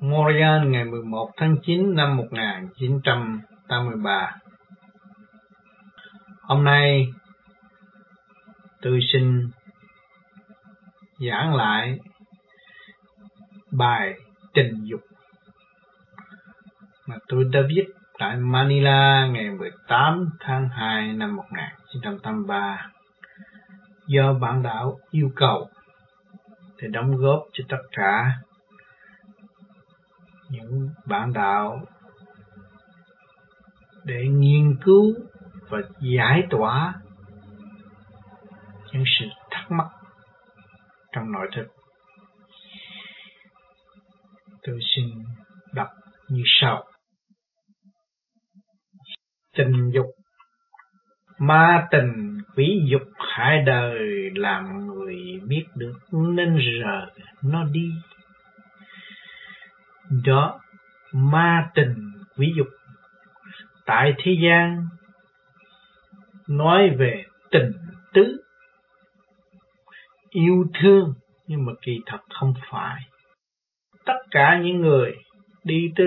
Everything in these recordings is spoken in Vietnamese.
Montreal ngày 11 tháng 9 năm 1983. Hôm nay, tôi xin giảng lại bài tình dục mà tôi đã viết tại Manila ngày 18 tháng 2 năm 1983 do bản đạo yêu cầu để đóng góp cho tất cả những bạn đạo để nghiên cứu và giải tỏa những sự thắc mắc trong nội thức. Tôi xin đọc như sau. Tình dục Ma tình quý dục hại đời làm người biết được nên rờ nó đi. Đó, ma tình quý dục. Tại thế gian, nói về tình tứ. Yêu thương, nhưng mà kỳ thật không phải. Tất cả những người đi tới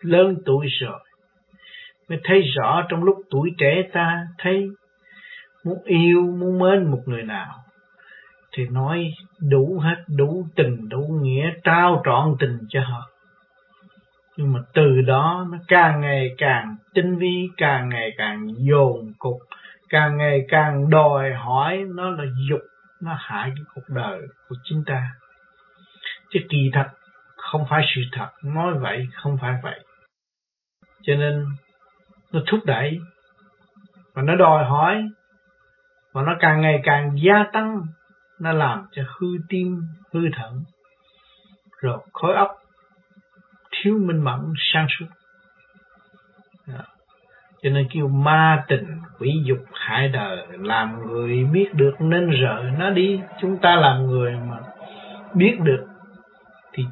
lớn tuổi rồi, mới thấy rõ trong lúc tuổi trẻ ta, thấy muốn yêu, muốn mến một người nào thì nói đủ hết, đủ tình, đủ nghĩa, trao trọn tình cho họ. Nhưng mà từ đó nó càng ngày càng tinh vi, càng ngày càng dồn cục, càng ngày càng đòi hỏi nó là dục, nó hại cái cuộc đời của chúng ta. Chứ kỳ thật, không phải sự thật, nói vậy không phải vậy. Cho nên, nó thúc đẩy, và nó đòi hỏi, và nó càng ngày càng gia tăng nó làm cho hư tim, hư thận, rồi khối óc thiếu minh mẫn sang suốt. Đó. cho nên kêu ma tình quỷ dục hại đời làm người biết được nên rợ nó đi. Chúng ta làm người mà biết được thì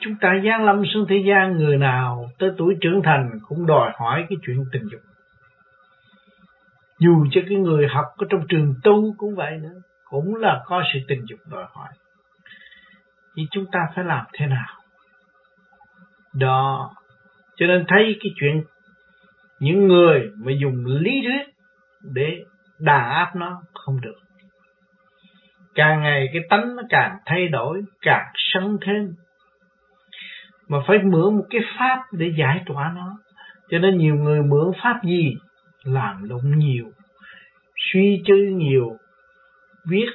chúng ta gian lâm xuống thế gian, người nào tới tuổi trưởng thành cũng đòi hỏi cái chuyện tình dục. Dù cho cái người học ở trong trường tu cũng vậy nữa cũng là có sự tình dục đòi hỏi. Thì chúng ta phải làm thế nào? Đó, cho nên thấy cái chuyện những người mà dùng lý thuyết để đàn áp nó không được. Càng ngày cái tánh nó càng thay đổi, càng sân thêm. Mà phải mượn một cái pháp để giải tỏa nó. Cho nên nhiều người mượn pháp gì? Làm lụng nhiều, suy tư nhiều viết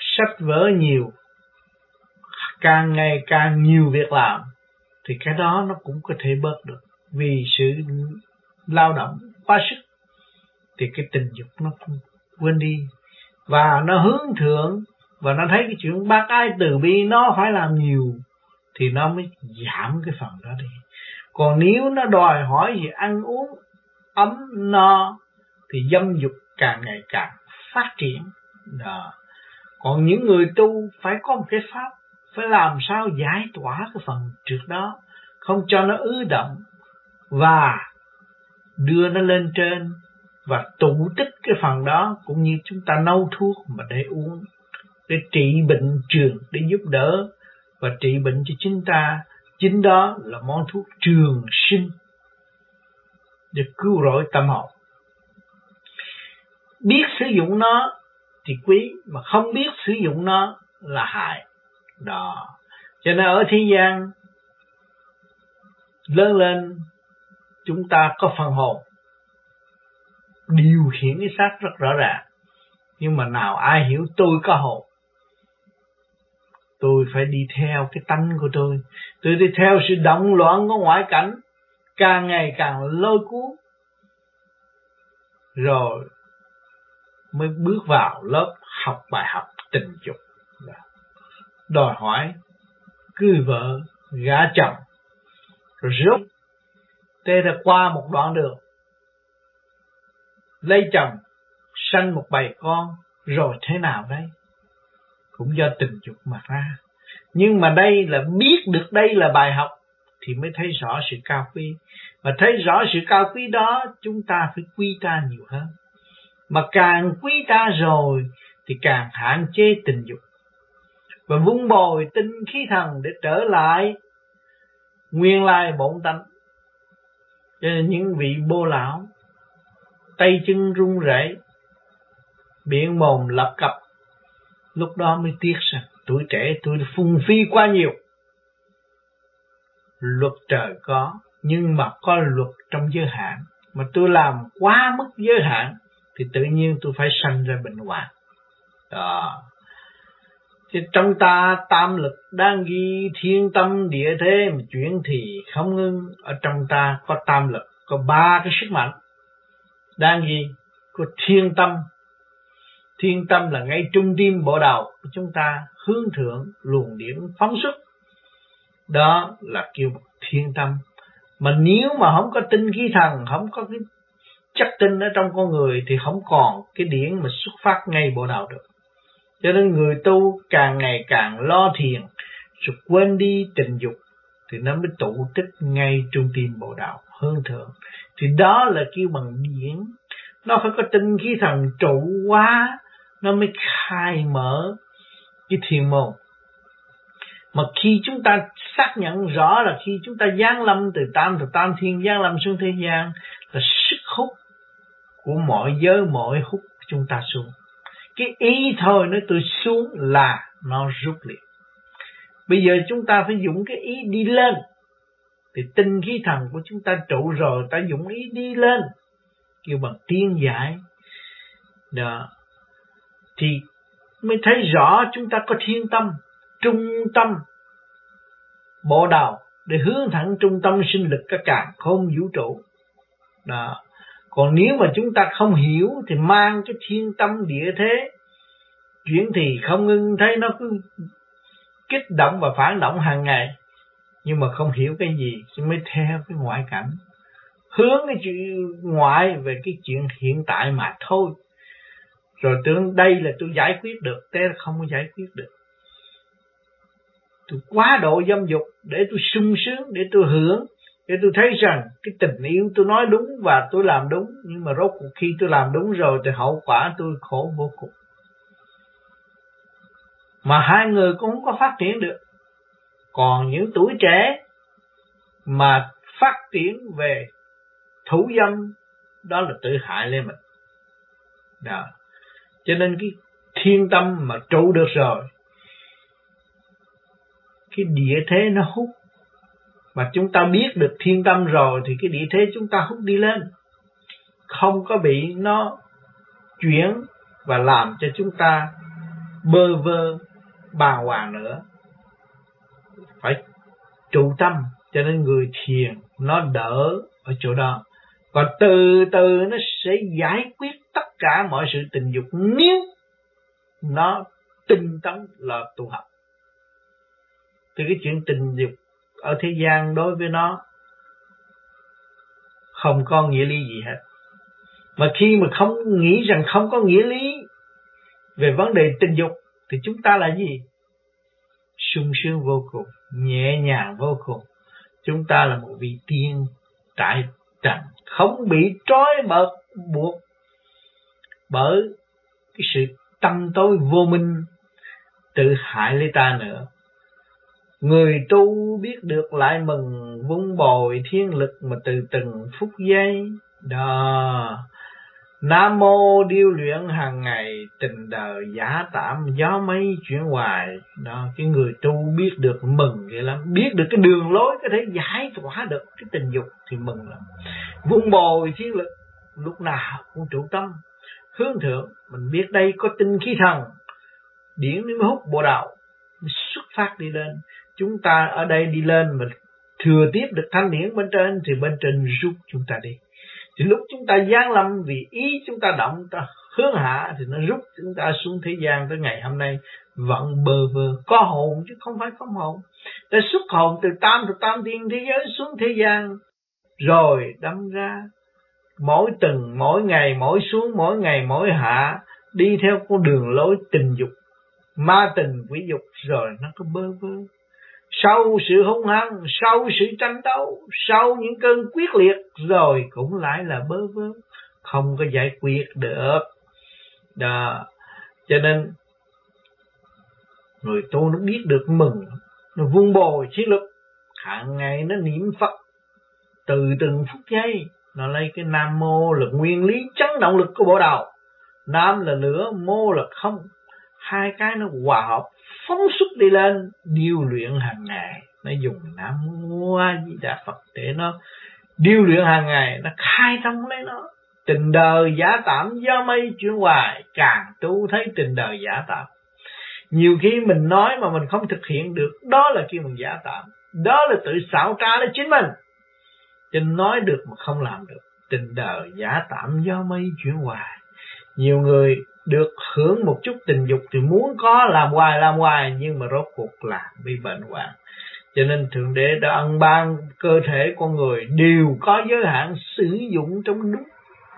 sách vở nhiều, càng ngày càng nhiều việc làm, thì cái đó nó cũng có thể bớt được. Vì sự lao động quá sức, thì cái tình dục nó cũng quên đi. Và nó hướng thượng, và nó thấy cái chuyện bác ai từ bi nó phải làm nhiều, thì nó mới giảm cái phần đó đi. Còn nếu nó đòi hỏi gì ăn uống, ấm no, thì dâm dục càng ngày càng phát triển đó. còn những người tu phải có một cái pháp, phải làm sao giải tỏa cái phần trước đó, không cho nó ứ động và đưa nó lên trên và tụ tích cái phần đó, cũng như chúng ta nấu thuốc mà để uống, để trị bệnh trường, để giúp đỡ và trị bệnh cho chúng ta chính đó là món thuốc trường sinh để cứu rỗi tâm hồn biết sử dụng nó thì quý mà không biết sử dụng nó là hại. Đó. Cho nên ở thế gian, lớn lên, chúng ta có phần hồn. Điều khiển cái xác rất rõ ràng. Nhưng mà nào ai hiểu tôi có hồn? Tôi phải đi theo cái tánh của tôi. Tôi đi theo sự động loạn của ngoại cảnh. Càng ngày càng lôi cuốn. Rồi mới bước vào lớp học bài học tình dục. Dạ. Đòi hỏi cưới vợ, gả chồng, rồi rút tê ra qua một đoạn đường. Lấy chồng, sanh một bầy con, rồi thế nào đây cũng do tình dục mà ra. Nhưng mà đây là biết được đây là bài học, thì mới thấy rõ sự cao quý. Và thấy rõ sự cao quý đó, chúng ta phải quy ta nhiều hơn mà càng quý ta rồi, thì càng hạn chế tình dục. Và vun bồi tinh khí thần để trở lại nguyên lai bổn tánh. Cho nên những vị bô lão, tay chân run rẩy biển mồm lập cập, lúc đó mới tiếc rằng tuổi trẻ tôi phung phi quá nhiều. Luật trời có, nhưng mà có luật trong giới hạn. Mà tôi làm quá mức giới hạn thì tự nhiên tôi phải sanh ra bệnh hoạn. Đó. Thì trong ta tam lực đang ghi thiên tâm địa thế mà chuyển thì không ngưng. Ở trong ta có tam lực, có ba cái sức mạnh đang ghi có thiên tâm. Thiên tâm là ngay trung tim bộ đầu của chúng ta, hướng thượng, luồng điểm, phóng xuất. Đó là kêu thiên tâm. Mà nếu mà không có tinh khí thần, không có cái chất tinh ở trong con người thì không còn cái điển mà xuất phát ngay bộ đầu được. Cho nên người tu càng ngày càng lo thiền, rồi quên đi tình dục, thì nó mới tụ tích ngay trung tim bộ đạo hơn thượng thì đó là kêu bằng điển. Nó phải có tinh khí thần trụ quá, nó mới khai mở cái thiền môn. Mà khi chúng ta xác nhận rõ là khi chúng ta giáng lâm từ tam từ tam thiên, giáng lâm xuống thế gian, là sức hút của mọi giới, mọi hút chúng ta xuống. Cái ý thôi nó tôi xuống là nó rút liền. Bây giờ chúng ta phải dùng cái ý đi lên. Thì tinh khí thần của chúng ta trụ rồi, ta dùng ý đi lên. Kêu bằng tiên giải. Đó. Thì mới thấy rõ chúng ta có thiên tâm, trung tâm, bộ đầu để hướng thẳng trung tâm sinh lực các càng không vũ trụ. Đó còn nếu mà chúng ta không hiểu thì mang cái thiên tâm địa thế chuyển thì không ngưng, thấy nó cứ kích động và phản động hàng ngày, nhưng mà không hiểu cái gì thì mới theo cái ngoại cảnh. Hướng cái chuyện ngoại về cái chuyện hiện tại mà thôi. Rồi tưởng đây là tôi giải quyết được thế là không có giải quyết được. Tôi quá độ dâm dục để tôi sung sướng, để tôi hưởng thế tôi thấy rằng cái tình yêu tôi nói đúng và tôi làm đúng, nhưng mà rốt cuộc khi tôi làm đúng rồi thì hậu quả tôi khổ vô cùng. Mà hai người cũng không có phát triển được. Còn những tuổi trẻ mà phát triển về thủ dâm, đó là tự hại lên mình. Đó. Cho nên cái thiên tâm mà trụ được rồi, cái địa thế nó hút mà chúng ta biết được thiên tâm rồi thì cái địa thế chúng ta hút đi lên. Không có bị nó chuyển và làm cho chúng ta bơ vơ bà hoàng nữa. Phải trụ tâm cho nên người thiền nó đỡ ở chỗ đó. Và từ từ nó sẽ giải quyết tất cả mọi sự tình dục nếu nó tinh tấn là tu học. Thì cái chuyện tình dục ở thế gian đối với nó, không có nghĩa lý gì hết. Mà khi mà không nghĩ rằng không có nghĩa lý về vấn đề tình dục, thì chúng ta là gì? Sung sướng vô cùng, nhẹ nhàng vô cùng. Chúng ta là một vị tiên tại trần, không bị trói bật buộc bởi cái sự tâm tối vô minh tự hại lấy ta nữa. Người tu biết được lại mừng vun bồi thiên lực mà từ từng phút giây. Đó. Nam mô điêu luyện hàng ngày tình đời giả tạm gió mây chuyển hoài. Đó, cái người tu biết được mừng vậy lắm, biết được cái đường lối có thể giải tỏa được cái tình dục thì mừng lắm. Vun bồi thiên lực lúc nào cũng trụ tâm hướng thượng, mình biết đây có tinh khí thần, điển mới hút bộ đạo, xuất phát đi lên chúng ta ở đây đi lên mà thừa tiếp được thanh điển bên trên thì bên trên giúp chúng ta đi. Thì lúc chúng ta gian lâm vì ý chúng ta động, ta hướng hạ thì nó rút chúng ta xuống thế gian tới ngày hôm nay vẫn bơ vơ. Có hồn chứ không phải không hồn. Để xuất hồn từ tam từ tam thiên thế giới xuống thế gian, rồi đâm ra mỗi từng mỗi ngày, mỗi xuống, mỗi ngày, mỗi hạ, đi theo con đường lối tình dục, ma tình quỷ dục, rồi nó có bơ vơ sau sự hung hăng, sau sự tranh đấu, sau những cơn quyết liệt, rồi cũng lại là bơ vơ không có giải quyết được. Đó. Cho nên, người tu nó biết được mừng, nó vun bồi chiến lực. Hàng ngày nó niệm Phật, từ từng phút giây, nó lấy cái nam mô là nguyên lý chấn động lực của bộ đầu nam là lửa, mô là không hai cái nó hòa hợp, phóng xuất đi lên điều luyện hàng ngày. Nó dùng nam mô a di đà phật để nó điều luyện hàng ngày, nó khai thông lấy nó. Tình đời giả tạm do mây chuyển hoài, càng tu thấy tình đời giả tạm. Nhiều khi mình nói mà mình không thực hiện được, đó là kêu mình giả tạm. Đó là tự xạo trá lấy chính mình. Tình nói được mà không làm được, tình đời giả tạm do mây chuyển hoài. Nhiều người được hưởng một chút tình dục thì muốn có làm hoài làm hoài, nhưng mà rốt cuộc là bị bệnh hoạn. Cho nên thượng đế đã ân ban cơ thể con người đều có giới hạn sử dụng trong lúc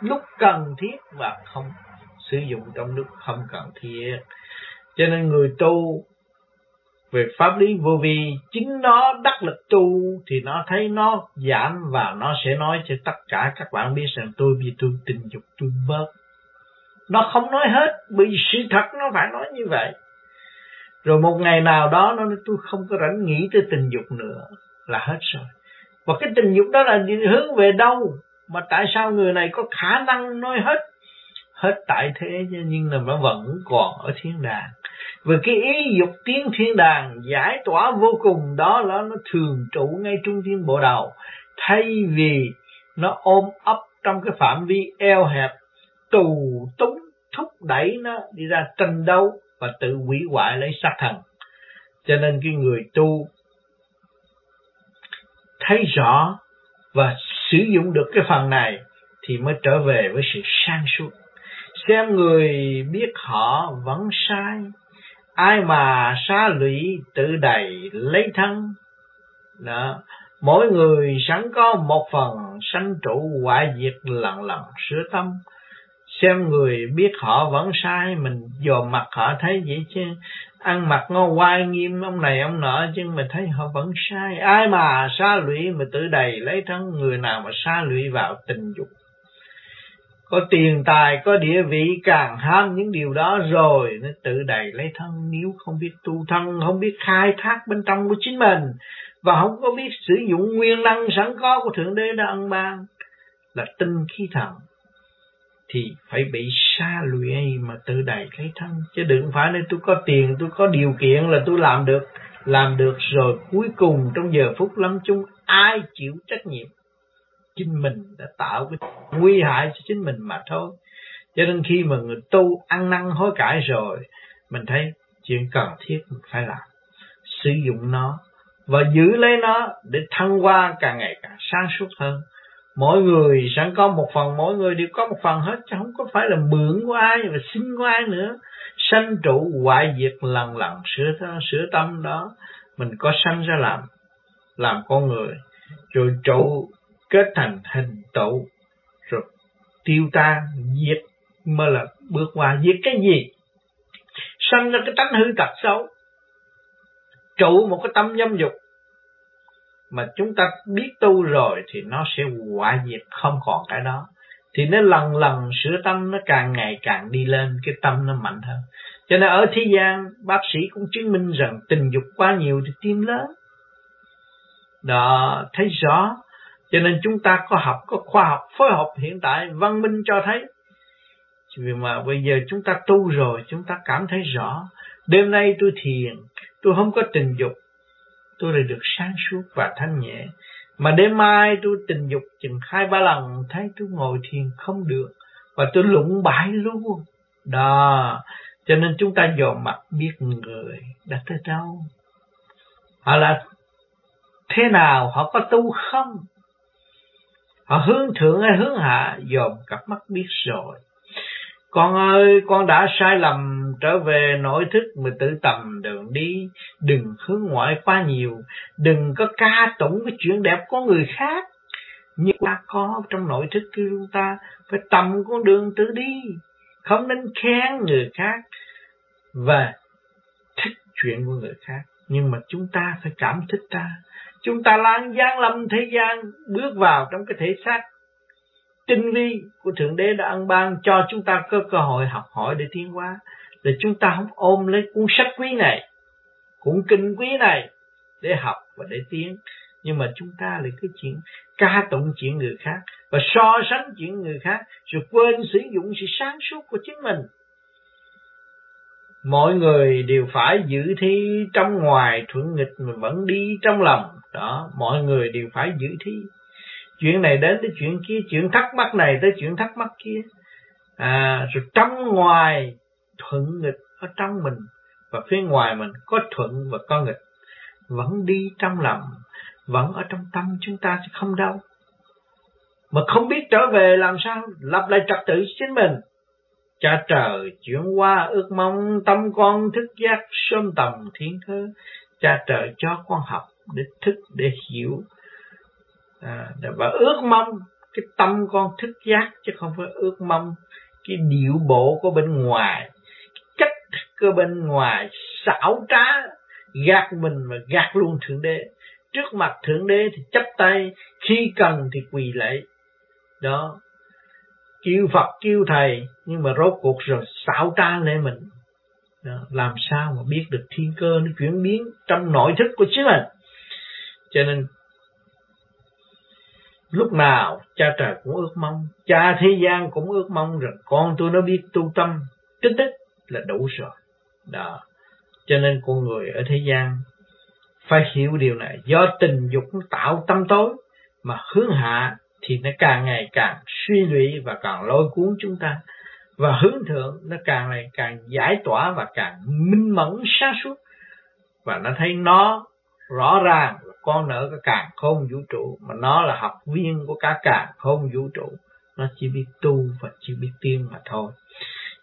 lúc cần thiết và không sử dụng trong lúc không cần thiết. Cho nên người tu về pháp lý vô vi, chính nó đắc lực tu thì nó thấy nó giảm và nó sẽ nói cho tất cả các bạn biết rằng tôi vì tôi tình dục, tôi bớt nó không nói hết, bởi sự thật nó phải nói như vậy. Rồi một ngày nào đó nó nói, tôi không có rảnh nghĩ tới tình dục nữa. Là hết rồi. Và cái tình dục đó là hướng về đâu? Mà tại sao người này có khả năng nói hết? Hết tại thế nhưng là nó vẫn còn ở thiên đàng. Vì cái ý dục tiến thiên đàng giải tỏa vô cùng, đó là nó thường trụ ngay trung thiên bộ đầu. Thay vì nó ôm ấp trong cái phạm vi eo hẹp, tù túng thúc đẩy nó đi ra tranh đấu và tự hủy hoại lấy sát thần. Cho nên cái người tu thấy rõ và sử dụng được cái phần này thì mới trở về với sự sang suốt. Xem người biết họ vẫn sai, ai mà xa lụy tự đầy lấy thân. Đó. Mỗi người sẵn có một phần sanh trụ hoại diệt lần lần sửa tâm xem người biết họ vẫn sai, mình dòm mặt họ thấy vậy chứ. Ăn mặc ngon quay nghiêm, ông này ông nọ, chứ mình thấy họ vẫn sai. Ai mà xa lụy mà tự đầy lấy thân, người nào mà xa lụy vào tình dục. Có tiền tài, có địa vị, càng ham những điều đó rồi nó tự đầy lấy thân. Nếu không biết tu thân, không biết khai thác bên trong của chính mình, và không có biết sử dụng nguyên năng sẵn có của thượng đế đã ân ban, là tinh khí thần thì phải bị xa lụy mà tự đầy cái thân. Chứ đừng phải nên tôi có tiền, tôi có điều kiện là tôi làm được làm được rồi cuối cùng trong giờ phút lâm chung ai chịu trách nhiệm? Chính mình đã tạo cái nguy hại cho chính mình mà thôi. Cho nên khi mà người tu ăn năn hối cải rồi, mình thấy chuyện cần thiết mình phải làm. Sử dụng nó và giữ lấy nó để thăng hoa càng ngày càng sáng suốt hơn mỗi người sẵn có một phần, mỗi người đều có một phần hết, chứ không có phải là mượn của ai và xin của ai nữa. Sanh trụ hoại diệt lần lần, sửa sửa tâm đó, mình có sanh ra làm làm con người. Rồi trụ kết thành hình tụ rồi tiêu tan, diệt, mới là bước qua. Diệt cái gì? Sanh ra cái tánh hư tật xấu. Trụ một cái tâm dâm dục mà chúng ta biết tu rồi thì nó sẽ hoại diệt không còn cái đó. Thì nó lần lần sửa tâm nó càng ngày càng đi lên, cái tâm nó mạnh hơn. Cho nên ở thế gian, bác sĩ cũng chứng minh rằng tình dục quá nhiều thì tim lớn. Đó, thấy rõ. Cho nên chúng ta có học, có khoa học, phối hợp hiện tại, văn minh cho thấy. Vì mà bây giờ chúng ta tu rồi, chúng ta cảm thấy rõ. Đêm nay tôi thiền, tôi không có tình dục tôi lại được sáng suốt và thanh nhẹ. Mà đêm mai tôi tình dục chừng hai ba lần, thấy tôi ngồi thiền không được và tôi lụng bãi luôn. Đó, cho nên chúng ta dò mặt biết người đã tới đâu. Họ là thế nào, họ có tu không? Họ hướng thượng hay hướng hạ dòm cặp mắt biết rồi con ơi, con đã sai lầm, trở về nội thức mà tự tầm đường đi. Đừng hướng ngoại quá nhiều, đừng có ca tụng cái chuyện đẹp của người khác. Như ta có trong nội thức của chúng ta, phải tầm con đường tự đi, không nên khen người khác và thích chuyện của người khác. Nhưng mà chúng ta phải cảm thích ta. Chúng ta lang gian lâm thế gian, bước vào trong cái thể xác tinh vi của thượng đế đã ăn ban cho chúng ta có cơ hội học hỏi để tiến hóa. Để chúng ta không ôm lấy cuốn sách quý này, cuốn kinh quý này để học và để tiến. Nhưng mà chúng ta lại cứ chuyện ca tụng chuyện người khác và so sánh chuyện người khác rồi quên sử dụng sự sáng suốt của chính mình. Mọi người đều phải giữ thi trong ngoài thuận nghịch mà vẫn đi trong lòng. Đó, mọi người đều phải giữ thi chuyện này đến tới chuyện kia, chuyện thắc mắc này tới chuyện thắc mắc kia. À rồi trong ngoài thuận nghịch ở trong mình và phía ngoài mình có thuận và có nghịch. Vẫn đi trong lòng, vẫn ở trong tâm chúng ta sẽ không đâu mà không biết trở về làm sao, lập lại trật tự chính mình. Cha trời, chuyển qua ước mong tâm con thức giác sớm tầm thiên thơ. Cha trời cho con học để thức, để hiểu à, dạ, và ước mong cái tâm con thức giác chứ không phải ước mong cái điệu bộ của bên ngoài cái cách của bên ngoài xảo trá gạt mình và gạt luôn thượng đế. Trước mặt thượng đế thì chấp tay khi cần thì quỳ lạy. Đó. Kêu Phật kêu thầy nhưng mà rốt cuộc rồi xảo trá lên mình. Đó. làm sao mà biết được thiên cơ nó chuyển biến trong nội thức của chính mình. Cho nên lúc nào, cha trời cũng ước mong, cha thế gian cũng ước mong rằng con tôi nó biết tu tâm. Tích tích là đủ rồi. Đó. Cho nên con người ở thế gian phải hiểu điều này. Do tình dục nó tạo tâm tối mà hướng hạ thì nó càng ngày càng suy lụy và càng lôi cuốn chúng ta. Và hướng thượng nó càng ngày càng giải tỏa và càng minh mẫn sáng suốt. Và nó thấy nó rõ ràng con nợ cả càng không vũ trụ, mà nó là học viên của cả càng không vũ trụ. Nó chỉ biết tu và chỉ biết tiên mà thôi.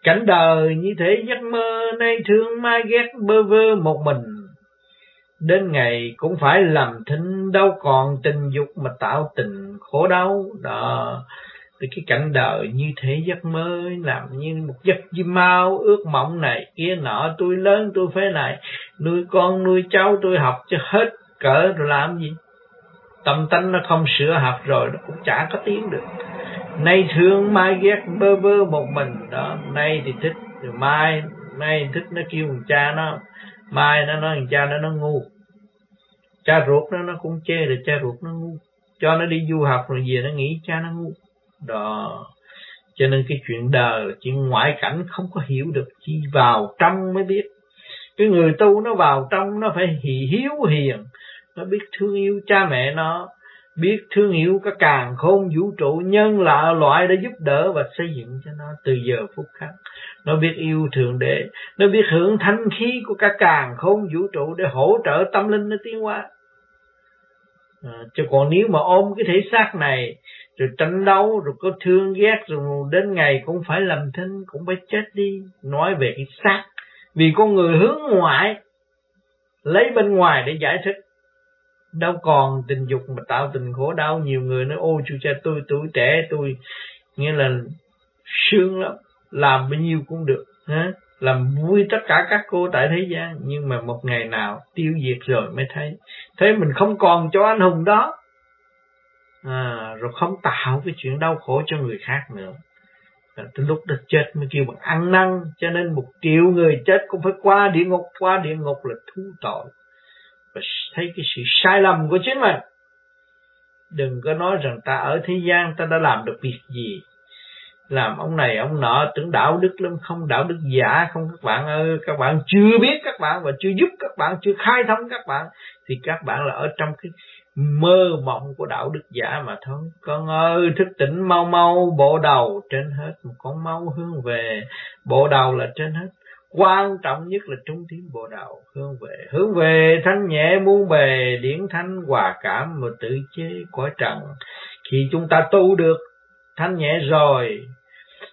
Cảnh đời như thế giấc mơ nay thương mai ghét bơ vơ một mình. Đến ngày cũng phải làm thinh, đâu còn tình dục mà tạo tình khổ đau. Đó thì cái cảnh đời như thế giấc mơ làm như một giấc di mau ước mộng này. Kia nọ, tôi lớn, tôi phải này nuôi con, nuôi cháu, tôi học cho hết cỡ rồi làm gì? Tâm tánh nó không sửa học rồi, nó cũng chả có tiếng được. Nay thương, mai ghét, bơ vơ một mình. Đó, nay thì thích, rồi mai, nay thích, nó kêu thằng cha nó. Mai nó nói thằng cha nó nó ngu. Cha ruột nó nó cũng chê là cha ruột nó ngu. Cho nó đi du học rồi về nó nghĩ cha nó ngu đó. Cho nên cái chuyện đời là chuyện ngoại cảnh không có hiểu được chỉ vào trong mới biết. Cái người tu nó vào trong nó phải hiếu hiền nó biết thương yêu cha mẹ nó biết thương yêu các càng khôn vũ trụ nhân lạ loại để giúp đỡ và xây dựng cho nó từ giờ phút khắc. Nó biết yêu thượng đế nó biết hưởng thanh khí của các càng khôn vũ trụ để hỗ trợ tâm linh nó tiến hóa. À, chứ còn nếu mà ôm cái thể xác này rồi tranh đấu, rồi có thương ghét, rồi đến ngày cũng phải làm thinh, cũng phải chết đi. Nói về cái xác. Vì con người hướng ngoại, lấy bên ngoài để giải thích. Đâu còn tình dục mà tạo tình khổ đau nhiều người nói, ôi, chú cha, tôi tuổi trẻ, tôi nghĩa là sương lắm. Làm bao nhiêu cũng được ha làm vui tất cả các cô tại thế gian. Nhưng mà một ngày nào tiêu diệt rồi mới thấy. Thấy mình không còn cho anh hùng đó à, rồi không tạo cái chuyện đau khổ cho người khác nữa. À, tới lúc được chết mới kêu bằng ăn năn cho nên một triệu người chết cũng phải qua địa ngục qua địa ngục là thú tội. Và thấy cái sự sai lầm của chính mình. Đừng có nói rằng ta ở thế gian ta đã làm được việc gì. Làm ông này ông nọ tưởng đạo đức lắm không đạo đức giả không các bạn ơi các bạn chưa biết các bạn và chưa giúp các bạn chưa khai thông các bạn thì các bạn là ở trong cái mơ mộng của đạo đức giả mà thôi. Con ơi, thức tỉnh mau mau, bộ đầu trên hết, một con mau hướng về. Bộ đầu là trên hết. Quan trọng nhất là trung tiến bộ đầu hướng về. Hướng về, thanh nhẹ muôn bề, điển thanh hòa cảm và tự chế cõi trần. Khi chúng ta tu được thanh nhẹ rồi,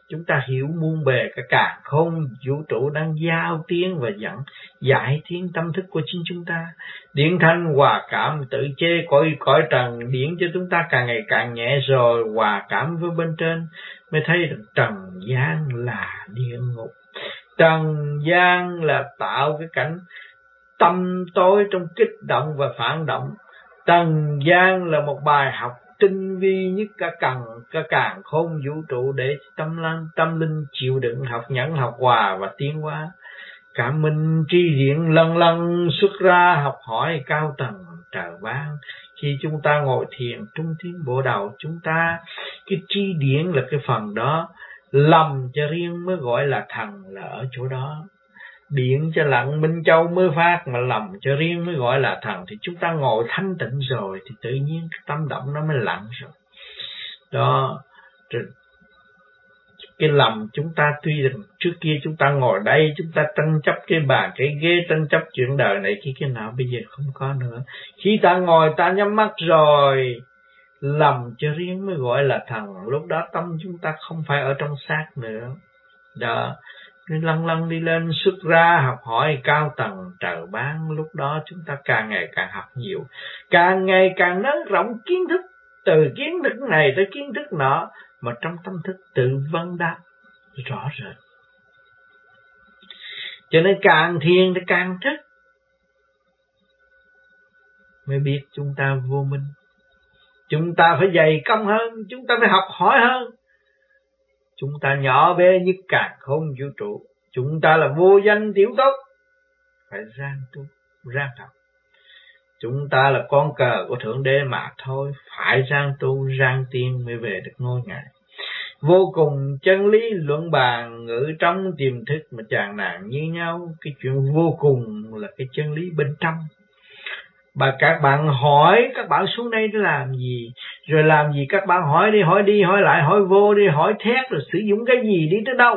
chúng ta hiểu muôn bề cả càng không. Vũ trụ đang giao tiếng và dẫn giải thiên tâm thức của chính chúng ta điển thanh hòa cảm tự chế cõi cõi trần, điển cho chúng ta càng ngày càng nhẹ rồi, hòa cảm với bên trên. Mới thấy được trần gian là địa ngục. Trần gian là tạo cái cảnh tâm tối trong kích động và phản động. Trần gian là một bài học tinh vi nhất cả cần cả càng khôn vũ trụ để tâm linh tâm linh chịu đựng học nhẫn, học hòa và tiến hóa. Cảm minh tri diện lần lần xuất ra học hỏi cao tầng trời ban. Khi chúng ta ngồi thiền trung thiên bộ đầu chúng ta, cái tri điển là cái phần đó, lầm cho riêng mới gọi là thần là ở chỗ đó. Điện cho lặng Minh Châu mới phát mà lầm cho riêng mới gọi là thần thì chúng ta ngồi thanh tịnh rồi thì tự nhiên cái tâm động nó mới lặng rồi. Đó, cái lầm chúng ta tuy rằng trước kia chúng ta ngồi đây, chúng ta tranh chấp cái bàn cái ghế, tranh chấp chuyện đời này khi cái nào bây giờ không có nữa. Khi ta ngồi, ta nhắm mắt rồi lầm cho riêng mới gọi là thần. Lúc đó tâm chúng ta không phải ở trong xác nữa. Đó. Nên lăn lăn đi lên, xuất ra, học hỏi cao tầng, trời bán. Lúc đó chúng ta càng ngày càng học nhiều. Càng ngày càng nới rộng kiến thức, từ kiến thức này tới kiến thức nọ mà trong tâm thức tự vấn đáp, rõ rệt. Cho nên càng thiền thì càng thức. Mới biết chúng ta vô minh. Chúng ta phải dày công hơn, chúng ta phải học hỏi hơn. Chúng ta nhỏ bé như càng không vũ trụ. Chúng ta là vô danh tiểu tốt. Phải rang tu, rang học chúng ta là con cờ của thượng đế mà thôi. Phải rang tu rang tiên mới về được ngôi ngài. Vô cùng chân lý luận bàn, ngữ trong tiềm thức mà chàng nàng như nhau. Cái chuyện vô cùng là cái chân lý bên trong. Và các bạn hỏi, các bạn xuống đây để làm gì? Rồi làm gì các bạn hỏi đi hỏi đi, hỏi lại, hỏi vô đi, hỏi thét rồi sử dụng cái gì đi tới đâu?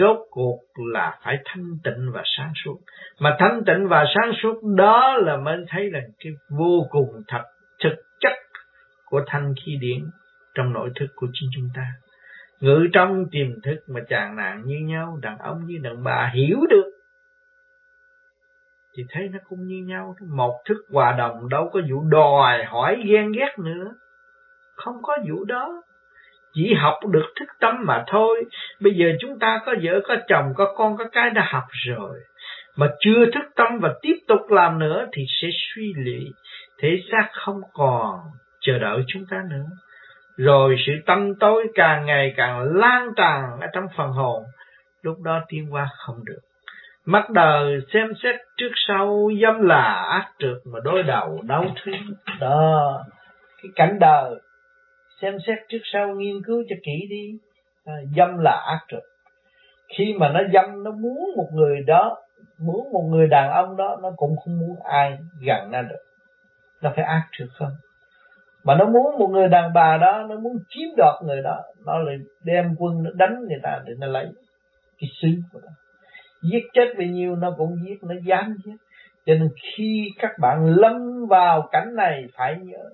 Rốt cuộc là phải thanh tịnh và sáng suốt. Mà thanh tịnh và sáng suốt đó là mới thấy là cái vô cùng thật, thực chất của thanh khí điển trong nội thức của chính chúng ta. Ngự trong tiềm thức mà chàng nàng như nhau, đàn ông như đàn bà hiểu được, thì thấy nó cũng như nhau. Một thức hòa đồng, đâu có vụ đòi hỏi ghen ghét nữa. Không có vụ đó chỉ học được thức tâm mà thôi. Bây giờ chúng ta có vợ, có chồng, có con, có cái đã học rồi. Mà chưa thức tâm và tiếp tục làm nữa thì sẽ suy lụy thể xác không còn chờ đợi chúng ta nữa. Rồi sự tâm tối càng ngày càng lan tràn ở trong phần hồn. Lúc đó tiến qua không được. Mắt đời xem xét trước sau dâm là ác trượt mà đối đầu đau thương. Đó, cái cảnh đời xem xét trước sau nghiên cứu cho kỹ đi. À, dâm là ác rồi. Khi mà nó dâm nó muốn một người đó muốn một người đàn ông đó nó cũng không muốn ai gần nó được. Nó phải ác trượt không? Mà nó muốn một người đàn bà đó nó muốn chiếm đoạt người đó nó lại đem quân nó đánh người ta để nó lấy cái xứ của nó. Giết chết bao nhiêu nó cũng giết nó dám giết. Cho nên khi các bạn lâm vào cảnh này phải nhớ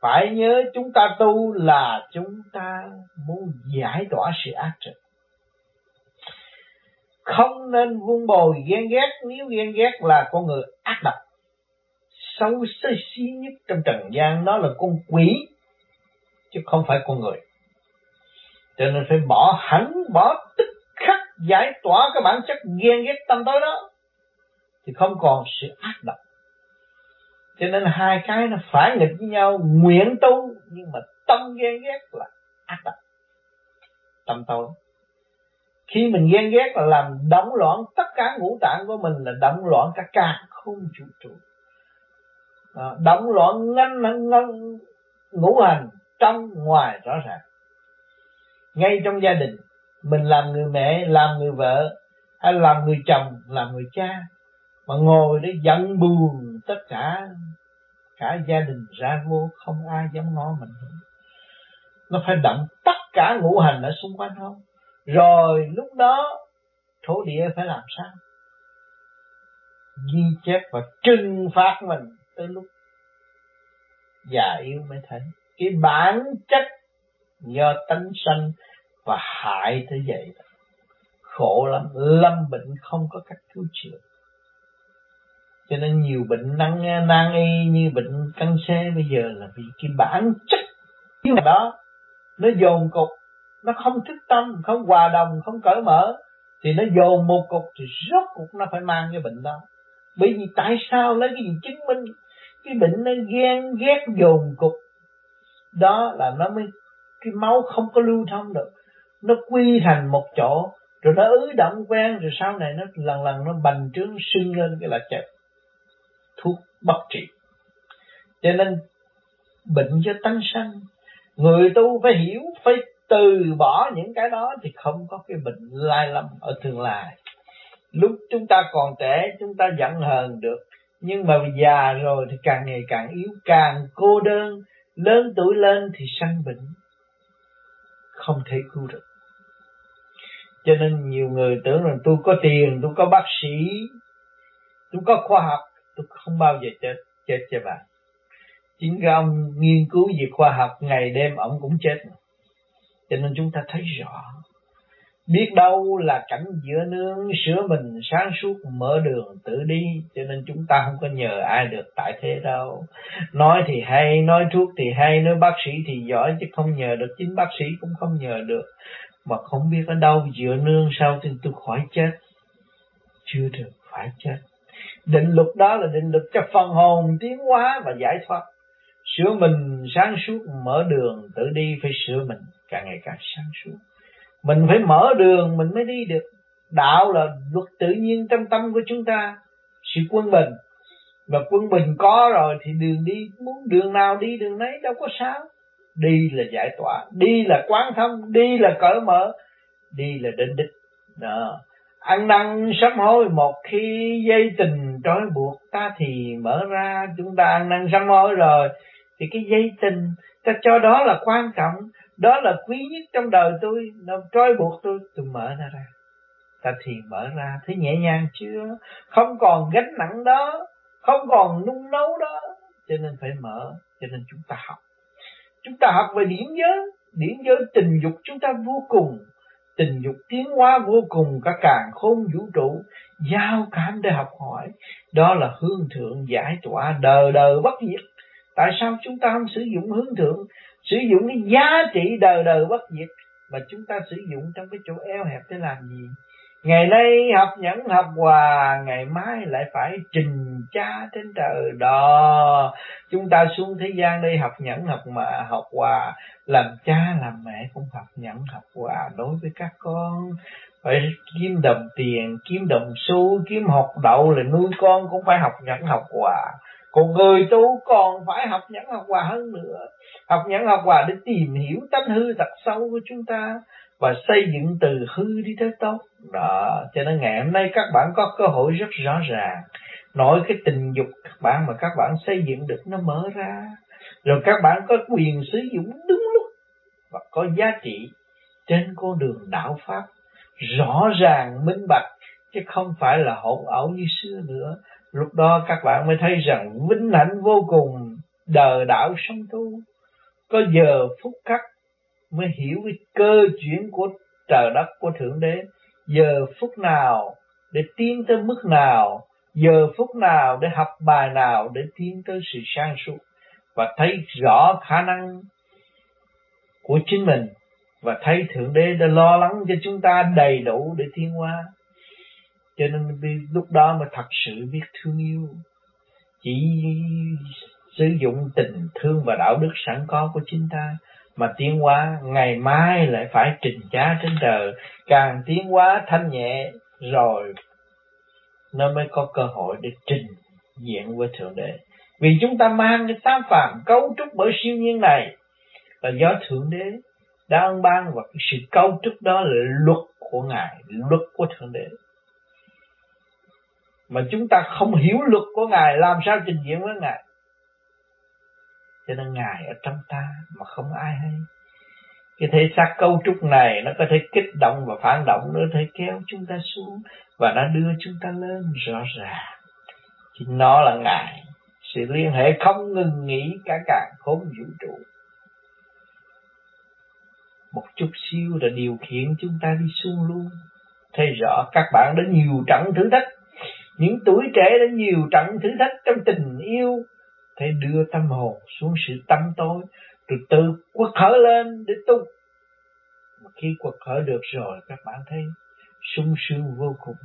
phải nhớ chúng ta tu là chúng ta muốn giải tỏa sự ác trực không nên vun bồi ghen ghét, nếu ghen ghét là con người ác độc. Xấu xí nhất trong trần gian đó là con quỷ, chứ không phải con người. Cho nên phải bỏ hẳn, bỏ tức khắc giải tỏa cái bản chất ghen ghét tâm tối đó, thì không còn sự ác độc cho nên hai cái nó phải nghịch với nhau nguyện tu nhưng mà tâm ghen ghét là ác độc. Tâm tối. Khi mình ghen ghét là làm động loạn tất cả ngũ tạng của mình là động loạn cả cả không chủ trụ. À, động loạn ngăn ngăn ngũ hành trong ngoài rõ ràng. Ngay trong gia đình mình làm người mẹ làm người vợ hay làm người chồng làm người cha mà ngồi để giận buồn tất cả cả gia đình ra vô, không ai dám ngó mình. Nó phải động tất cả ngũ hành ở xung quanh không rồi lúc đó, thổ địa phải làm sao? Ghi chép và trừng phạt mình tới lúc già yếu mới thấy. Cái bản chất do tánh sanh và hại thế vậy khổ lắm, lâm bệnh không có cách cứu chữa cho nên nhiều bệnh nan nan y như bệnh căn xe bây giờ là vì cái bản chất cái đó, nó dồn cục, nó không thức tâm, không hòa đồng, không cởi mở, thì nó dồn một cục thì rốt cục nó phải mang cái bệnh đó. Bởi vì tại sao lấy cái gì chứng minh cái bệnh nó ghen ghét dồn cục? Đó là nó mới, cái máu không có lưu thông được. Nó quy thành một chỗ, rồi nó ứ động quen, rồi sau này nó lần lần nó bành trướng sưng lên, cái là chết thuốc bất trị cho nên, bệnh do tánh sanh, người tu phải hiểu, phải từ bỏ những cái đó thì không có cái bệnh lai lầm ở tương lai. Lúc chúng ta còn trẻ, chúng ta giận hờn được, nhưng mà già rồi thì càng ngày càng yếu, càng cô đơn. Lớn tuổi lên thì sanh bệnh, không thể cứu được. Cho nên nhiều người tưởng rằng tôi có tiền, tôi có bác sĩ, tôi có khoa học tôi không bao giờ chết chết cho bạn chính cái ông nghiên cứu về khoa học, ngày đêm ông cũng chết cho nên chúng ta thấy rõ, biết đâu là cảnh giữa nương sửa mình sáng suốt mở đường tự đi, cho nên chúng ta không có nhờ ai được tại thế đâu. Nói thì hay, nói thuốc thì hay, nói bác sĩ thì giỏi, chứ không nhờ được. Chính bác sĩ cũng không nhờ được. Mà không biết ở đâu dựa nương sao thì tôi khỏi chết. Chưa được, phải chết định luật đó là định luật cho phần hồn tiến hóa và giải thoát. Sửa mình sáng suốt, mở đường, tự đi phải sửa mình càng ngày càng sáng suốt. Mình phải mở đường, mình mới đi được. Đạo là luật tự nhiên trong tâm của chúng ta, sự quân bình. Và quân bình có rồi thì đường đi, muốn đường nào đi, đường nấy, đâu có sao. Đi là giải tỏa, đi là quán thông, đi là cởi mở, đi là đến đích. Đó ăn năn sám hối một khi dây tình trói buộc ta thì mở ra. Chúng ta ăn năn sám hối rồi thì cái dây tình, ta cho đó là quan trọng, đó là quý nhất trong đời tôi. Nó trói buộc tôi tôi mở nó ra. Ta thì mở ra thấy nhẹ nhàng chưa? Không còn gánh nặng đó, không còn nung nấu đó. Cho nên phải mở, cho nên chúng ta học. Chúng ta học về điển giới. Điển giới tình dục chúng ta vô cùng tình dục tiến hóa vô cùng, cả càng khôn vũ trụ, giao cảm để học hỏi. Đó là hương thượng giải tỏa đời đời bất diệt. Tại sao chúng ta không sử dụng hướng thượng? Sử dụng cái giá trị đời đời bất diệt mà chúng ta sử dụng trong cái chỗ eo hẹp để làm gì? Ngày nay học nhẫn học hòa ngày mai lại phải trình cha trên trời đó chúng ta xuống thế gian đây học nhẫn học mà, học hòa làm cha, làm mẹ cũng học nhẫn học hòa đối với các con. Phải kiếm đồng tiền, kiếm đồng xu, kiếm học đậu là nuôi con cũng phải học nhẫn học hòa còn người tu còn phải học nhẫn học hòa hơn nữa. Học nhẫn học hòa để tìm hiểu tánh hư thật sâu của chúng ta và xây dựng từ hư đi tới tốt. Đó, cho nên ngày hôm nay các bạn có cơ hội rất rõ ràng. Nói cái tình dục, các bạn mà các bạn xây dựng được, nó mở ra. Rồi các bạn có quyền sử dụng đúng lúc và có giá trị trên con đường đạo pháp. Rõ ràng, minh bạch, chứ không phải là hỗn ẩu như xưa nữa. Lúc đó các bạn mới thấy rằng vinh hạnh vô cùng, đời đạo sống tu. Có giờ phút khắc mới hiểu cái cơ chuyển của trời đất, của thượng đế. Giờ phút nào để tiến tới mức nào? Giờ phút nào để học bài nào để tiến tới sự sang suốt? Và thấy rõ khả năng của chính mình và thấy thượng đế đã lo lắng cho chúng ta đầy đủ để tiến hóa. Cho nên lúc đó mà thật sự biết thương yêu. Chỉ sử dụng tình thương và đạo đức sẵn có của chính ta mà tiến hóa, ngày mai lại phải trình giá trên trời. Càng tiến hóa thanh nhẹ rồi, nó mới có cơ hội để trình diện với thượng đế. Vì chúng ta mang cái tam phạm cấu trúc bởi siêu nhiên này, là do thượng đế đã ân ban và cái sự cấu trúc đó là luật của ngài, luật của thượng đế. Mà chúng ta không hiểu luật của ngài, làm sao trình diện với ngài? Cho nên ngài ở trong ta mà không ai hay. Cái thể xác cấu trúc này nó có thể kích động và phản động nó có thể kéo chúng ta xuống và nó đưa chúng ta lên rõ ràng. Chính nó là ngài. Sự liên hệ không ngừng nghỉ cả cả khốn vũ trụ. Một chút xíu đã điều khiển chúng ta đi xuống luôn. Thấy rõ các bạn đã nhiều trận thử thách. Những tuổi trẻ đã nhiều trận thử thách trong tình yêu thể đưa tâm hồn xuống sự tăm tối từ từ quật khởi lên để tu. Mà khi quật khởi được rồi các bạn thấy sung sướng vô cùng.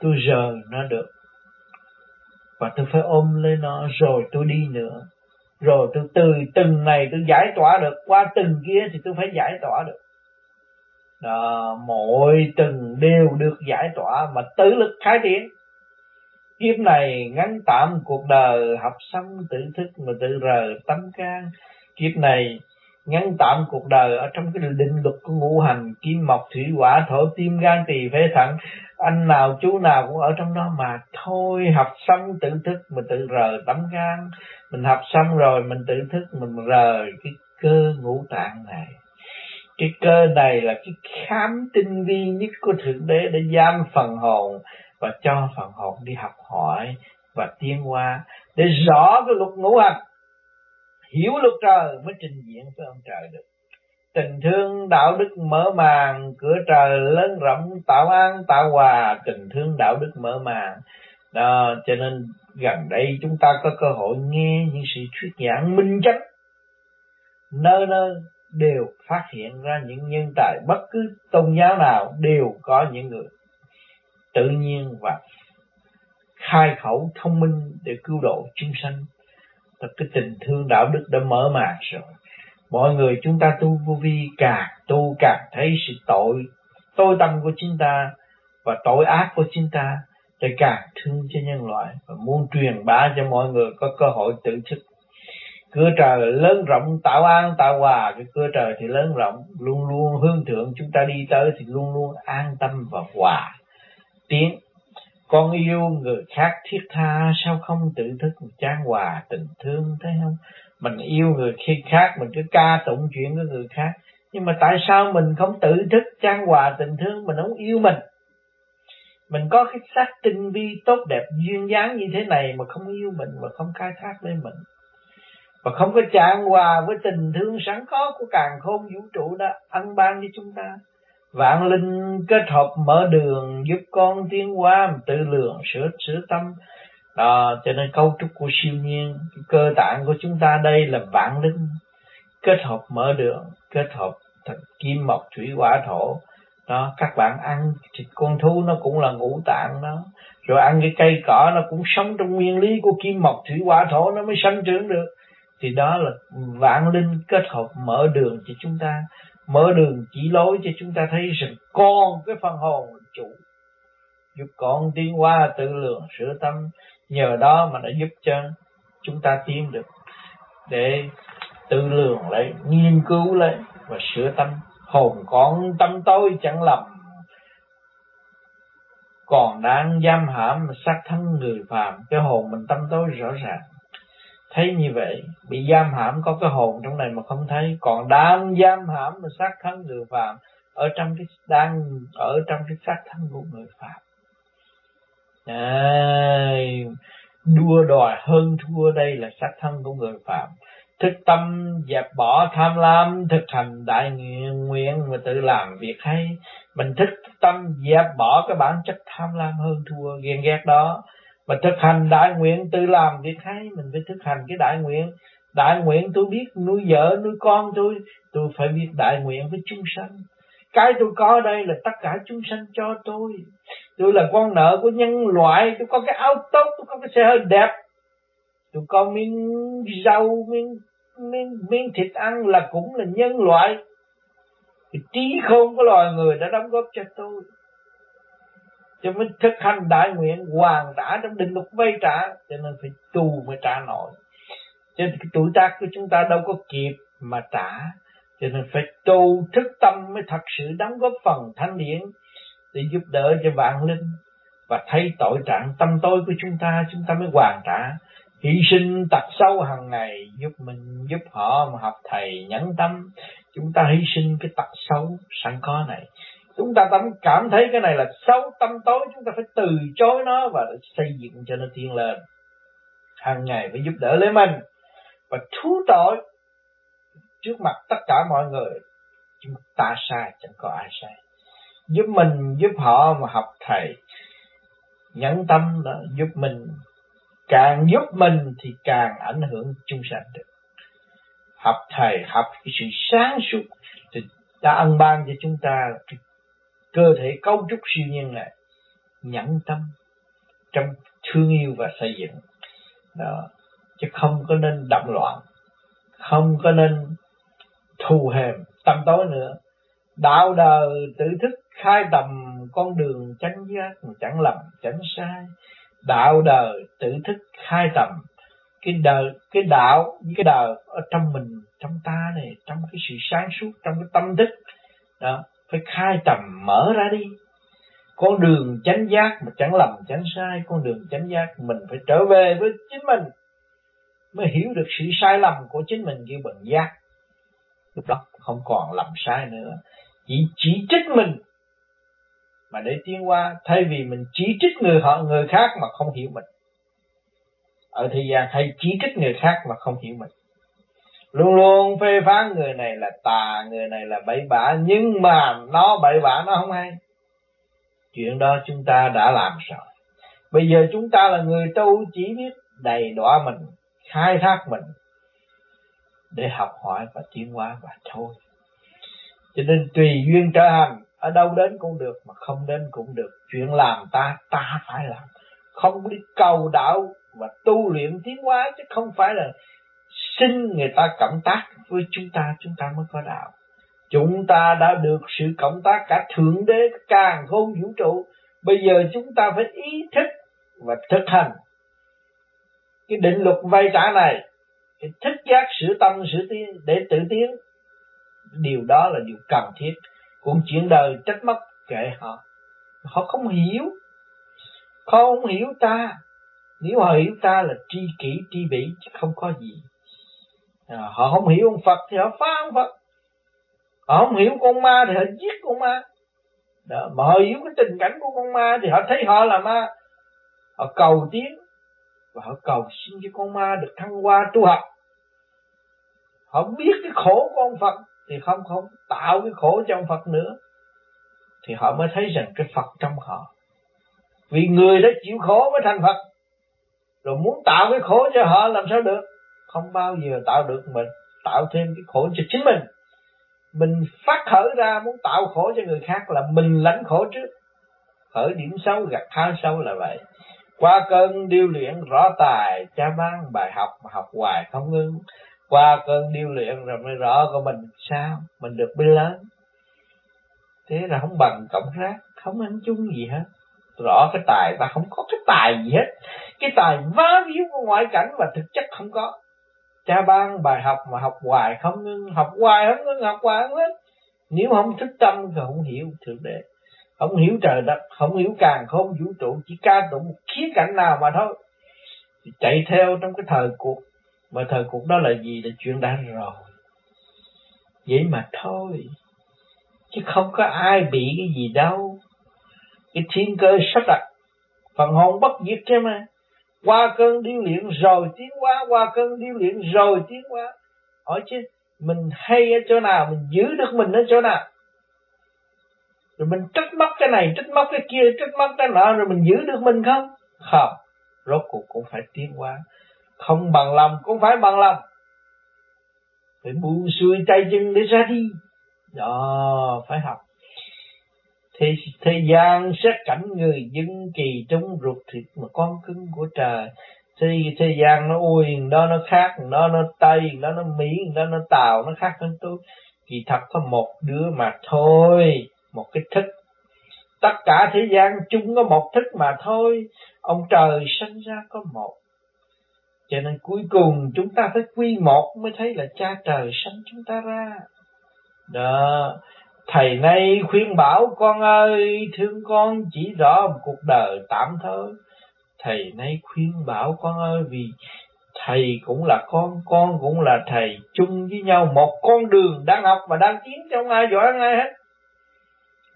Tôi rời nó được. Và tôi phải ôm lấy nó rồi tôi đi nữa. Rồi tôi từ từng này tôi giải tỏa được. Qua từng kia thì tôi phải giải tỏa được. Đó, mỗi từng đều được giải tỏa mà tự lực khai triển kiếp này ngắn tạm cuộc đời, học xong tự thức mà tự rờ, tâm can. Kiếp này ngắn tạm cuộc đời ở trong cái định luật của ngũ hành, kim, mộc, thủy, hỏa, thổ, tim, gan, tỳ, phế, thận. Anh nào, chú nào cũng ở trong đó mà thôi, học xong tự thức mình tự rờ tấm gan mình học xong rồi, mình tự thức, mình rờ cái cơ ngũ tạng này. Cái cơ này là cái khám tinh vi nhất của thượng đế để giam phần hồn và cho phần hồn đi học hỏi và tiến hóa để rõ cái luật ngũ hành. Hiểu luật trời mới trình diện với ông trời được. Tình thương, đạo đức mở màn, cửa trời lớn rộng, tạo an, tạo hòa. Tình thương, đạo đức mở màn. Đó, cho nên gần đây chúng ta có cơ hội nghe những sự thuyết giảng minh chánh. Nơi nơi đều phát hiện ra những nhân tài bất cứ tôn giáo nào đều có những người tự nhiên và khai khẩu thông minh để cứu độ chúng sanh. Và cái tình thương đạo đức đã mở màn rồi. Mọi người chúng ta tu vô vi, càng tu càng thấy sự tội tôi tâm của chúng ta và tội ác của chúng ta để càng thương cho nhân loại. Và muốn truyền bá cho mọi người có cơ hội tự thức. Cửa trời lớn rộng, tạo an, tạo hòa. Cái cửa trời thì lớn rộng, luôn luôn hướng thượng chúng ta đi tới thì luôn luôn an tâm và hòa tiến con yêu người khác thiết tha, sao không tự thức trang hòa tình thương, thấy không? Mình yêu người khi khác, mình cứ ca tụng chuyện với người khác. Nhưng mà tại sao mình không tự thức trang hòa tình thương, mình không yêu mình? Mình có cái xác tinh vi tốt đẹp duyên dáng như thế này mà không yêu mình và không khai thác lên mình. Và không có trang hòa với tình thương sẵn có của càng khôn vũ trụ đã ăn ban cho chúng ta vạn linh kết hợp mở đường giúp con tiến hóa, tự lượng sửa sửa tâm. Đó, cho nên cấu trúc của siêu nhiên cơ tạng của chúng ta đây là vạn linh. Kết hợp mở đường, kết hợp thật kim mộc thủy hỏa thổ. Đó, các bạn ăn thịt con thú nó cũng là ngũ tạng đó. Rồi ăn cái cây cỏ nó cũng sống trong nguyên lý của kim mộc thủy hỏa thổ, nó mới sanh trưởng được. Thì đó là vạn linh kết hợp mở đường cho chúng ta mở đường chỉ lối cho chúng ta thấy rằng con cái phần hồn chủ. Giúp con tiến qua tự lượng sửa tâm, nhờ đó mà nó giúp cho chúng ta tiến được để tự lượng lại, nghiên cứu lại và sửa tâm. Hồn con tâm tối chẳng lầm. Còn đang giam hãm sát thân người phàm, cái hồn mình tâm tối rõ ràng thấy như vậy bị giam hãm có cái hồn trong này mà không thấy. Còn đang giam hãm mà sát thân người phạm ở trong cái đang ở trong cái xác thân của người phạm. À, đua đòi hơn thua đây là sát thân của người phạm. Thức tâm dẹp bỏ tham lam thực hành đại nguyện nguyện và tự làm việc hay. Mình thức tâm dẹp bỏ cái bản chất tham lam hơn thua ghen ghét đó mà thực hành đại nguyện tự làm việc hay mình phải thực hành cái đại nguyện. Đại nguyện tôi biết nuôi vợ nuôi con tôi tôi phải biết đại nguyện với chúng sanh. Cái tôi có đây là tất cả chúng sanh cho tôi. Tôi là con nợ của nhân loại tôi có cái áo tốt tôi có cái xe hơi đẹp. Tôi có miếng rau miếng miếng, miếng thịt ăn là cũng là nhân loại. Thì trí khôn của loài người đã đóng góp cho tôi cho nên thực hành đại nguyện, hoàn trả trong định luật vay trả, cho nên phải tu mới trả nổi. Cho nên cái tuổi tác của chúng ta đâu có kịp mà trả. Cho nên phải tu thức tâm mới thật sự đóng góp phần thanh điển để giúp đỡ cho vạn linh và thấy tội trạng tâm tối của chúng ta chúng ta mới hoàn trả. Hy sinh tật sâu hàng ngày, giúp mình, giúp họ mà học thầy nhẫn tâm. Chúng ta hy sinh cái tật xấu sẵn có này chúng ta tâm cảm thấy cái này là xấu tâm tối. Chúng ta phải từ chối nó và xây dựng cho nó tiến lên. Hàng ngày phải giúp đỡ lấy mình. Và thú tội trước mặt tất cả mọi người. Chúng ta sai, chẳng có ai sai. Giúp mình, giúp họ mà học thầy. Nhẫn tâm đó, giúp mình. Càng giúp mình thì càng ảnh hưởng chung sanh được. Học thầy, học cái sự sáng suốt. Thì đã ân ban cho chúng ta cái cơ thể cấu trúc siêu nhiên này nhẫn tâm trong thương yêu và xây dựng. Đó, chứ không có nên động loạn, không có nên thù hèm tâm tối nữa. Đạo đời tự thức khai tầm con đường chánh giác chẳng lầm, chẳng sai. Đạo đời tự thức khai tầm cái đời, cái đạo với cái đời ở trong mình, trong ta này, trong cái sự sáng suốt, trong cái tâm thức. Đó phải khai tầm mở ra đi. Con đường chánh giác mà chẳng lầm, chẳng sai. Con đường chánh giác mình phải trở về với chính mình mới hiểu được sự sai lầm của chính mình như bằng giác. Lúc đó không còn lầm sai nữa. Chỉ chỉ trích mình mà để tiến qua. Thay vì mình chỉ trích người họ, người khác mà không hiểu mình. Ở thời gian hay chỉ trích người khác mà không hiểu mình luôn luôn phê phán, người này là tà, người này là bậy bạ, nhưng mà nó bậy bạ nó không hay. Chuyện đó chúng ta đã làm rồi. Bây giờ chúng ta là người tu chỉ biết đầy đọa mình, khai thác mình, để học hỏi và tiến hóa và thôi. Cho nên tùy duyên trở hành, ở đâu đến cũng được, mà không đến cũng được. Chuyện làm ta ta phải làm. Không đi cầu đạo và tu luyện tiến hóa, chứ không phải là xin người ta cộng tác với chúng ta chúng ta mới có đạo. Chúng ta đã được sự cộng tác cả thượng đế càng khôn vũ trụ. Bây giờ chúng ta phải ý thức và thực hành cái định luật vay trả này, cái thức giác sửa tâm, sửa tiến để tự tiến. Điều đó là điều cần thiết. Cũng chuyện đời trách móc kệ họ. Họ không hiểu. Họ không hiểu ta. Nếu họ hiểu ta là tri kỷ, tri bỉ, chứ không có gì à, họ không hiểu ông Phật thì họ phá ông Phật. Họ không hiểu con ma thì họ giết con ma. Đó, mà họ hiểu cái tình cảnh của con ma thì họ thấy họ là ma. Họ cầu tiến và họ cầu xin cho con ma được thăng hoa tu học. Họ biết cái khổ của ông Phật thì không không tạo cái khổ cho ông Phật nữa. Thì họ mới thấy rằng cái Phật trong họ. Vì người đã chịu khổ mới thành Phật. Rồi muốn tạo cái khổ cho họ làm sao được? Không bao giờ tạo được mình, tạo thêm cái khổ cho chính mình. Mình phát khởi ra muốn tạo khổ cho người khác là mình lãnh khổ trước. Khởi điểm xấu, gặt hái xấu là vậy. Qua cơn điêu luyện, rõ tài, cha ban bài học mà học hoài không ngưng. Qua cơn điêu luyện rồi mới rõ của mình sao, mình được bên lớn. Thế là không bằng cộng rác, không ăn chung gì hết. Rõ cái tài ta không có cái tài gì hết. Cái tài vá víu của ngoại cảnh và thực chất không có cha ban bài học mà học hoài không ngưng học hoài không ngưng học hoài không hết. Nếu không thức tâm thì không hiểu thượng đế. Không hiểu trời đất, không hiểu càng, không vũ trụ, chỉ ca tụng một khía cạnh nào mà thôi. Thì chạy theo trong cái thời cuộc. Mà thời cuộc đó là gì? Là chuyện đã rồi. Vậy mà thôi. Chứ không có ai bị cái gì đâu. Cái thiên cơ sắp đặt. Phần hồn bất diệt thế mà qua cơn điêu luyện rồi tiến hóa qua cơn điêu luyện rồi tiến hóa. Hỏi chứ, mình hay ở chỗ nào, mình giữ được mình ở chỗ nào? Rồi mình trách móc cái này, trách móc cái kia, trách móc cái nọ, rồi mình giữ được mình không? Không. Rốt cuộc cũng phải tiến hóa. Không bằng lòng cũng phải bằng lòng. Phải buông xuôi tay chân để ra đi. Đó, phải học thế thế gian xét cảnh người dân kỳ trong ruột thịt mà con cứng của trời. Thì thế gian nó ui, đó nó khác, đó nó tây, đó nó mỹ, đó nó tàu, nó khác hơn tôi. Kỳ thật có một đứa mà thôi, một cái thức. Tất cả thế gian chung có một thức mà thôi. Ông trời sinh ra có một. Cho nên cuối cùng chúng ta phải quy một mới thấy là cha trời sinh chúng ta ra. Đó thầy nay khuyên bảo con ơi, thương con chỉ rõ một cuộc đời tạm thôi thầy nay khuyên bảo con ơi, vì thầy cũng là con con cũng là thầy chung với nhau. Một con đường đang học và đang tiến trong ai giỏi hơn ai hết.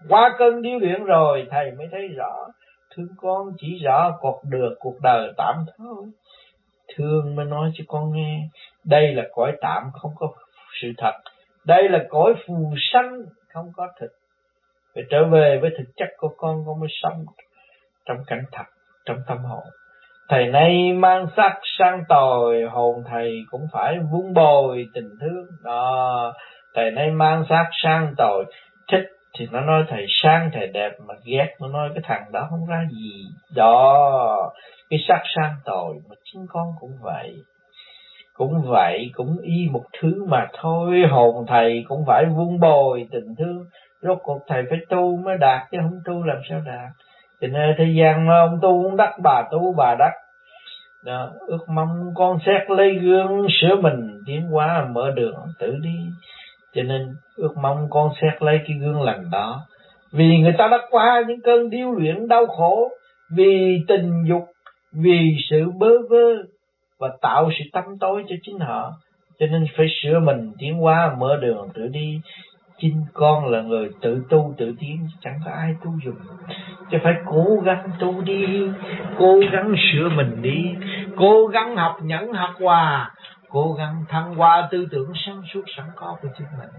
Qua cơn điêu luyện rồi, thầy mới thấy rõ, thương con chỉ rõ cuộc được, cuộc đời tạm thôi. Thương mới nói cho con nghe, đây là cõi tạm không có sự thật. Đây là cõi phù sanh không có thực. Phải trở về với thực chất của con con mới sống trong cảnh thật, trong tâm hồn. Thầy nay mang sắc sang tồi, hồn thầy cũng phải vun bồi tình thương. Đó, thầy nay mang sắc sang tồi. Thích thì nó nói thầy sang, thầy đẹp, mà ghét nó nói cái thằng đó không ra gì. Đó, cái sắc sang tồi mà chính con cũng vậy cũng vậy cũng y một thứ mà thôi. Hồn thầy cũng phải vun bồi tình thương rốt cuộc thầy phải tu mới đạt chứ không tu làm sao đạt. Cho nên thế gian mà ông tu cũng đắc bà tu bà đắc. Đó, ước mong con xét lấy gương sửa mình tiến hóa mở đường tự đi. Cho nên ước mong con xét lấy cái gương lành đó. Vì người ta đã qua những cơn điêu luyện đau khổ vì tình dục vì sự bơ vơ và tạo sự tâm tối cho chính họ. Cho nên phải sửa mình tiến hóa, mở đường tự đi. Chính con là người tự tu, tự tiến, chẳng có ai tu dùng chứ phải cố gắng tu đi, cố gắng sửa mình đi. Cố gắng học nhẫn, học hòa. Cố gắng thăng hoa tư tưởng sáng suốt, sẵn có của chính mình.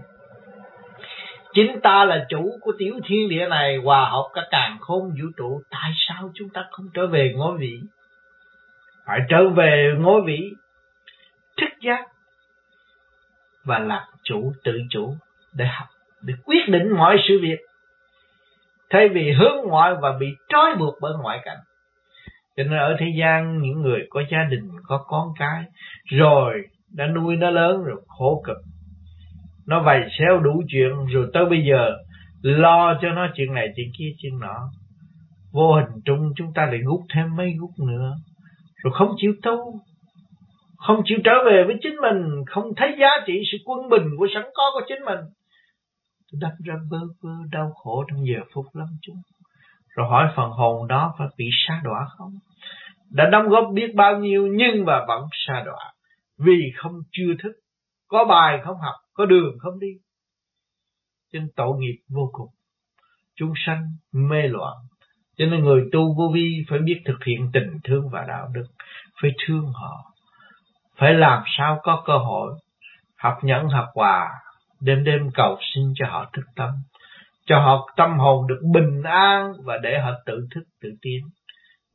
Chính ta là chủ của tiểu thiên địa này, hòa hợp cả càng khôn vũ trụ. Tại sao chúng ta không trở về ngôi vị? Phải trở về ngôi vị thức giác và làm chủ tự chủ để học, để quyết định mọi sự việc. Thay vì hướng ngoại và bị trói buộc bởi ngoại cảnh. Cho nên ở thế gian, những người có gia đình, có con cái, rồi đã nuôi nó lớn rồi khổ cực. Nó vầy xéo đủ chuyện, rồi tới bây giờ lo cho nó chuyện này, chuyện kia, chuyện nọ. Vô hình trung chúng ta lại gút thêm mấy gút nữa rồi không chịu tu, không chịu trở về với chính mình, không thấy giá trị sự quân bình của sẵn có của chính mình. Đâm ra bơ vơ đau khổ trong giờ phút lâm chung rồi hỏi phần hồn đó phải bị sa đọa không? Đã đóng góp biết bao nhiêu nhưng mà vẫn sa đọa. Vì không chưa thức, có bài không học, có đường không đi. Trên tội nghiệp vô cùng. Chúng sanh mê loạn cho nên người tu vô vi phải biết thực hiện tình thương và đạo đức, phải thương họ, phải làm sao có cơ hội học nhẫn học hòa đêm đêm cầu xin cho họ thức tâm, cho họ tâm hồn được bình an và để họ tự thức tự tiến.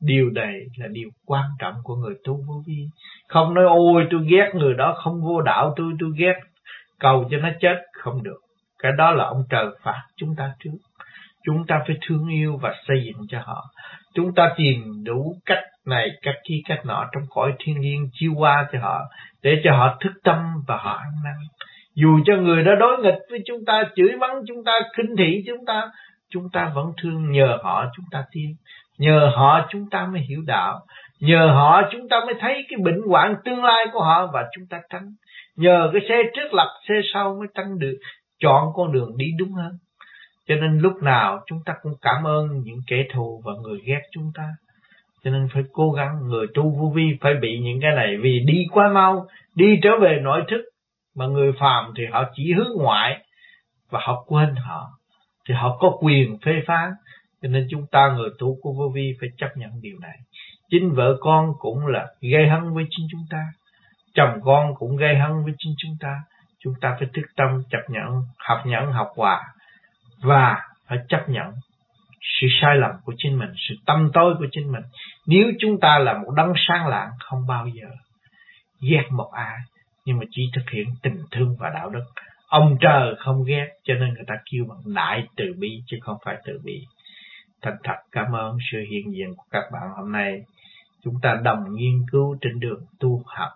Điều này là điều quan trọng của người tu vô vi. Không nói, ôi, tôi ghét người đó, không vô đạo tôi tôi ghét, cầu cho nó chết. Không được. Cái đó là ông trời phạt chúng ta trước chúng ta phải thương yêu và xây dựng cho họ. Chúng ta tìm đủ cách này, cách kia, cách nọ trong cõi thiên nhiên chiêu qua cho họ, để cho họ thức tâm và họ ăn năn. Dù cho người đó đối nghịch với chúng ta, chửi mắng chúng ta, khinh thị chúng ta chúng ta vẫn thương nhờ họ chúng ta tin. Nhờ họ chúng ta mới hiểu đạo. Nhờ họ chúng ta mới thấy cái bệnh hoạn tương lai của họ và chúng ta tránh nhờ cái xe trước lập, xe sau mới tránh được. Chọn con đường đi đúng hơn cho nên lúc nào chúng ta cũng cảm ơn những kẻ thù và người ghét chúng ta. Cho nên phải cố gắng, người tu vô vi phải bị những cái này. Vì đi quá mau, đi trở về nội thức, mà người phàm thì họ chỉ hướng ngoại và họ quên họ. Thì họ có quyền phê phán. Cho nên chúng ta người tu của vô vi phải chấp nhận điều này. Chính vợ con cũng là gây hấn với chính chúng ta. Chồng con cũng gây hấn với chính chúng ta. Chúng ta phải thức tâm, chấp nhận, học nhẫn, học hòa và phải chấp nhận sự sai lầm của chính mình, sự tâm tối của chính mình. Nếu chúng ta là một đấng sáng lạng, không bao giờ ghét một ai, nhưng mà chỉ thực hiện tình thương và đạo đức. Ông trời không ghét, cho nên người ta kêu bằng đại từ bi, chứ không phải từ bi. Thành thật, cảm ơn sự hiện diện của các bạn hôm nay. Chúng ta đồng nghiên cứu trên đường tu học.